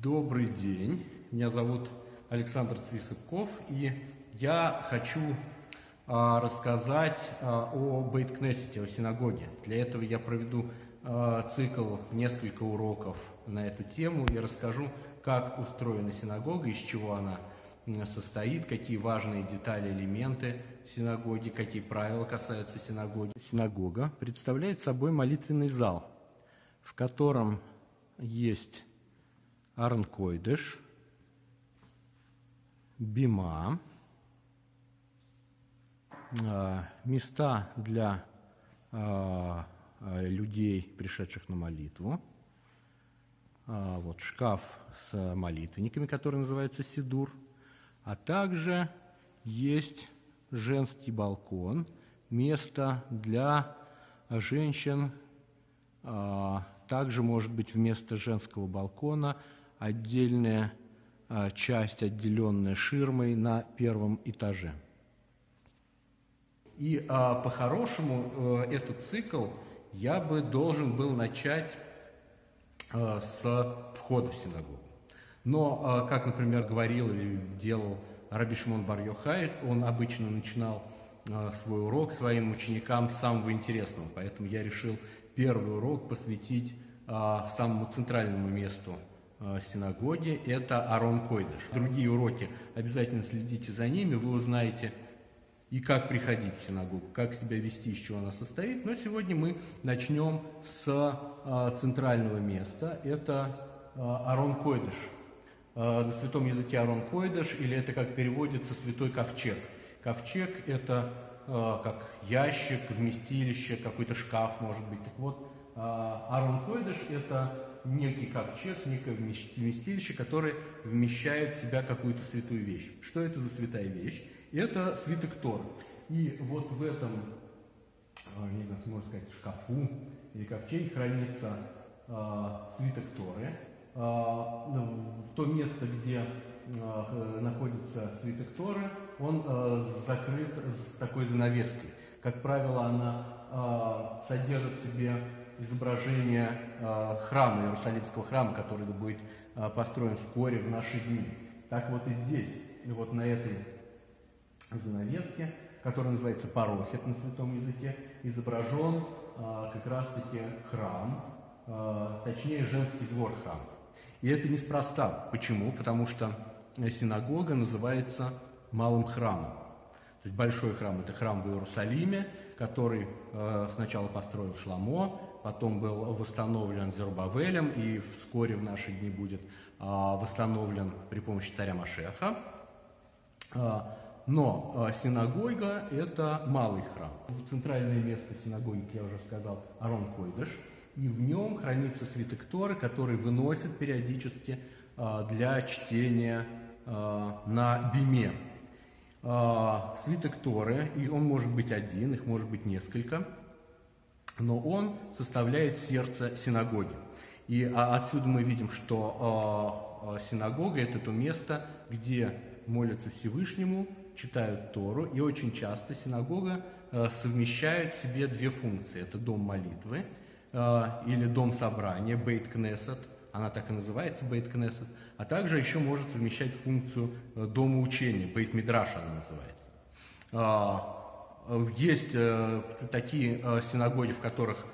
Добрый день, меня зовут Александр Цвисыков, и я хочу а, рассказать а, о Бейт-Кнессете, о синагоге. Для этого я проведу а, цикл, несколько уроков на эту тему и расскажу, как устроена синагога, из чего она состоит, какие важные детали, элементы синагоги, какие правила касаются синагоги. Синагога представляет собой молитвенный зал, в котором есть Арнкойдыш, Бима, а, места для а, а, людей, пришедших на молитву, вот шкаф с молитвенниками, который называется Сидур, а также есть женский балкон, место для женщин, также может быть вместо женского балкона отдельная часть, отделенная ширмой на первом этаже. И а, по-хорошему э, этот цикл я бы должен был начать э, с входа в синагогу. Но, как, например, говорил или делал Раби Шимон бар Йохай, он обычно начинал э, свой урок своим ученикам с самого интересного. Поэтому я решил первый урок посвятить э, самому центральному месту э, синагоги – это Арон Койдыш. Другие уроки обязательно следите за ними, вы узнаете – и как приходить в синагогу, как себя вести, из чего она состоит. Но сегодня мы начнем с а, центрального места. Это а, Арон Койдыш. А, на святом языке Арон Койдыш, или это как переводится святой ковчег. Ковчег – это а, как ящик, вместилище, какой-то шкаф, может быть. Так вот, а, Арон Койдыш – это некий ковчег, некое вместилище, которое вмещает в себя какую-то святую вещь. Что это за святая вещь? это свиток Тор. И вот в этом, а, не знаю, можно сказать, шкафу или ковчеге хранится свиток Торы. А, то место, где находится свиток Торы, он закрыт с такой занавеской. Как правило, она содержит в себе изображение храма, Иерусалимского храма, который будет построен вскоре в наши дни. Так вот и здесь, вот на этой занавеске, который называется парохет на святом языке, изображен а, как раз-таки храм, а, точнее женский двор храма. И это неспроста. Почему? Потому что синагога называется малым храмом. То есть большой храм – это храм в Иерусалиме, который э, сначала построил Шламо, потом был восстановлен Зерубавелем и вскоре в наши дни будет э, восстановлен при помощи царя Машеха. Э, но а, синагога – это малый храм. Центральное место синагоги, как я уже сказал, Арон Койдыш, и в нем хранится свиток Торы, который выносят периодически а, для чтения а, на биме. Свиток Торы, и он может быть один, их может быть несколько, но он составляет сердце синагоги. И отсюда мы видим, что синагога – это то место, где молятся Всевышнему, читают Тору, и очень часто синагога совмещает в себе две функции. Это дом молитвы или дом собрания, бейт кнесет, она так и называется, бейт кнесет, а также еще может совмещать функцию э, дома учения, бейт мидраш она называется. Есть такие синагоги, в которых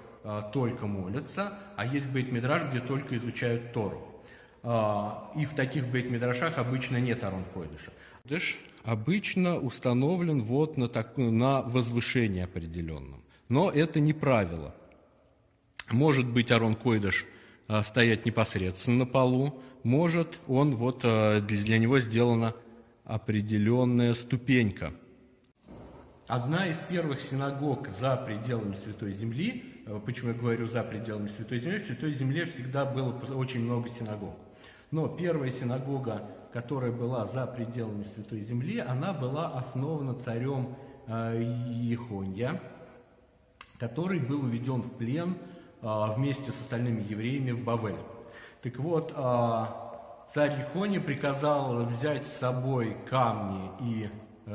только молятся, а есть бейт-мидраш, где только изучают Тору. И в таких бейт-мидрашах обычно нет арон койдыша. Койдыш обычно установлен вот на, так, на возвышении определенном. Но это не правило. Может быть Арон Койдыш а, стоять непосредственно на полу, может он вот а, для него сделана определенная ступенька. Одна из первых синагог за пределами Святой Земли, а, почему я говорю за пределами Святой Земли, в Святой Земле всегда было очень много синагог. Но первая синагога которая была за пределами Святой Земли, она была основана царем э, Ехонья, который был уведен в плен э, вместе с остальными евреями в Бавель. Так вот, э, царь Ехония приказал взять с собой камни и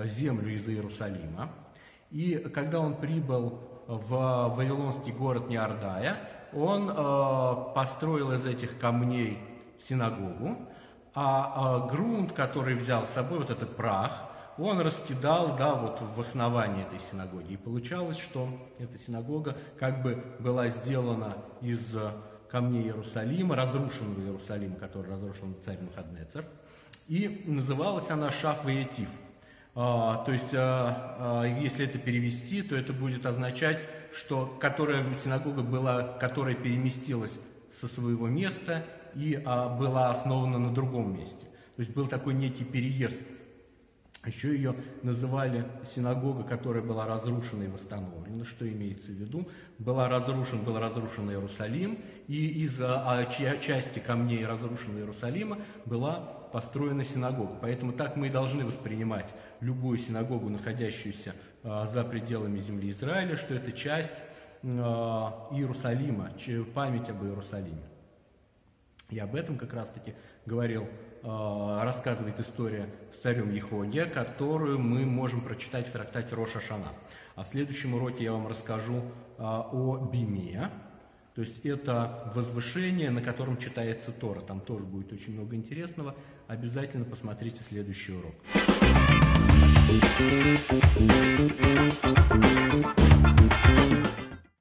землю из Иерусалима. И когда он прибыл в Вавилонский город Неордая, он построил из этих камней синагогу, а грунт, который взял с собой, вот этот прах, он раскидал, да, вот в основании этой синагоги. И получалось, что эта синагога как бы была сделана из камней Иерусалима, разрушенного Иерусалима, который разрушен царь Махаднецер. И называлась она Шаф-Ваетив. А, то есть, а, а, если это перевести, то это будет означать, что которая синагога была, которая переместилась со своего места и а, была основана на другом месте. То есть был такой некий переезд еще ее называли синагога, которая была разрушена и восстановлена. Что имеется в виду? Была разрушен, был разрушен Иерусалим, и из-за а, части камней разрушенного Иерусалима была построена синагога. Поэтому так мы и должны воспринимать любую синагогу, находящуюся а, за пределами земли Израиля, что это часть а, Иерусалима, память об Иерусалиме. И об этом как раз-таки говорил рассказывает история с царем Ехоге, которую мы можем прочитать в трактате Роша Шана. А в следующем уроке я вам расскажу э, о Биме, то есть это возвышение, на котором читается Тора. Там тоже будет очень много интересного. Обязательно посмотрите следующий урок.